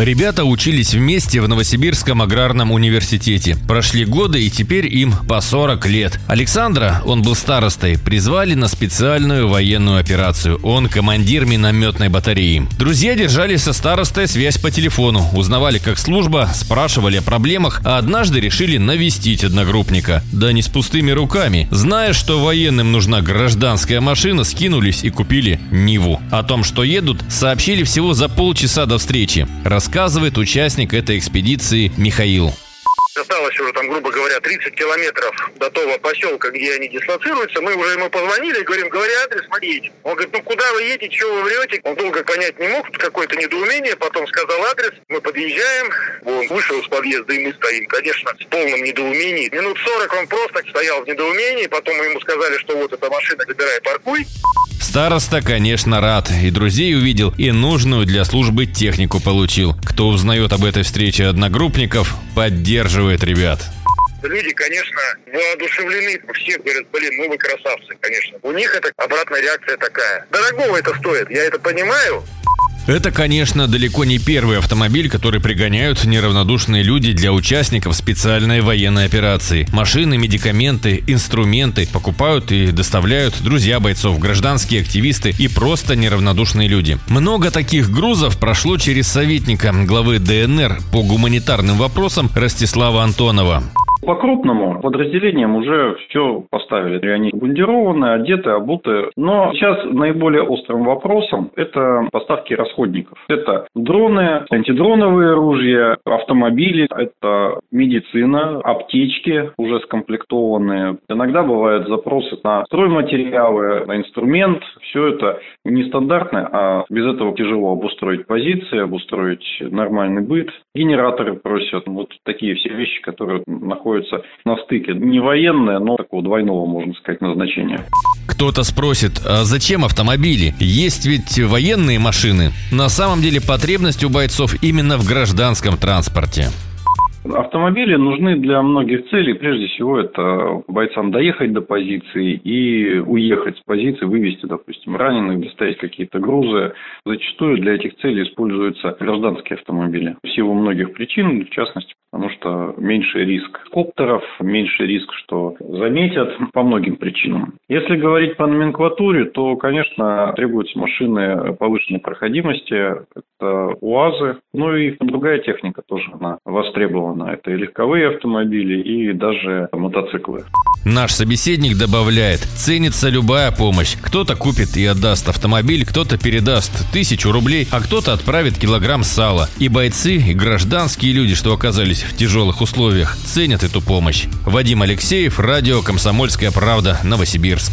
Ребята учились вместе в Новосибирском аграрном университете. Прошли годы, и теперь им по 40 лет. Александра, он был старостой, призвали на специальную военную операцию. Он командир минометной батареи. Друзья держали со старостой связь по телефону, узнавали, как служба, спрашивали о проблемах, а однажды решили навестить одногруппника. Да не с пустыми руками. Зная, что военным нужна гражданская машина, скинулись и купили Ниву. О том, что едут, сообщили всего за полчаса до встречи рассказывает участник этой экспедиции Михаил. Осталось уже там, грубо говоря, 30 километров до того поселка, где они дислоцируются. Мы уже ему позвонили говорим, говори адрес, мы едем. Он говорит, ну куда вы едете, чего вы врете? Он долго понять не мог, какое-то недоумение, потом сказал адрес. Мы подъезжаем, он вышел из подъезда, и мы стоим, конечно, в полном недоумении. Минут 40 он просто стоял в недоумении, потом мы ему сказали, что вот эта машина, забирай, паркуй. Староста, конечно, рад. И друзей увидел, и нужную для службы технику получил. Кто узнает об этой встрече одногруппников, поддерживает ребят. Люди, конечно, воодушевлены. Все говорят, блин, ну вы красавцы, конечно. У них это обратная реакция такая. Дорогого это стоит, я это понимаю. Это, конечно, далеко не первый автомобиль, который пригоняют неравнодушные люди для участников специальной военной операции. Машины, медикаменты, инструменты покупают и доставляют друзья бойцов, гражданские активисты и просто неравнодушные люди. Много таких грузов прошло через советника главы ДНР по гуманитарным вопросам Ростислава Антонова. По крупному подразделениям уже все поставили. Они бундированы, одеты, обуты. Но сейчас наиболее острым вопросом это поставки расходников. Это дроны, антидроновые ружья, автомобили, это медицина, аптечки уже скомплектованные. Иногда бывают запросы на стройматериалы, на инструмент. Все это нестандартно, а без этого тяжело обустроить позиции, обустроить нормальный быт. Генераторы просят. Вот такие все вещи, которые находятся находится на стыке. Не военное, но такого двойного, можно сказать, назначения. Кто-то спросит, а зачем автомобили? Есть ведь военные машины. На самом деле потребность у бойцов именно в гражданском транспорте. Автомобили нужны для многих целей. Прежде всего, это бойцам доехать до позиции и уехать с позиции, вывести, допустим, раненых, доставить какие-то грузы. Зачастую для этих целей используются гражданские автомобили. В силу многих причин, в частности, потому что меньше риск коптеров, меньше риск, что заметят по многим причинам. Если говорить по номенклатуре, то, конечно, требуются машины повышенной проходимости, это УАЗы, ну и другая техника тоже она востребована. Это и легковые автомобили, и даже мотоциклы. Наш собеседник добавляет, ценится любая помощь. Кто-то купит и отдаст автомобиль, кто-то передаст тысячу рублей, а кто-то отправит килограмм сала. И бойцы, и гражданские люди, что оказались в тяжелых условиях, ценят эту помощь. Вадим Алексеев, радио «Комсомольская правда», Новосибирск.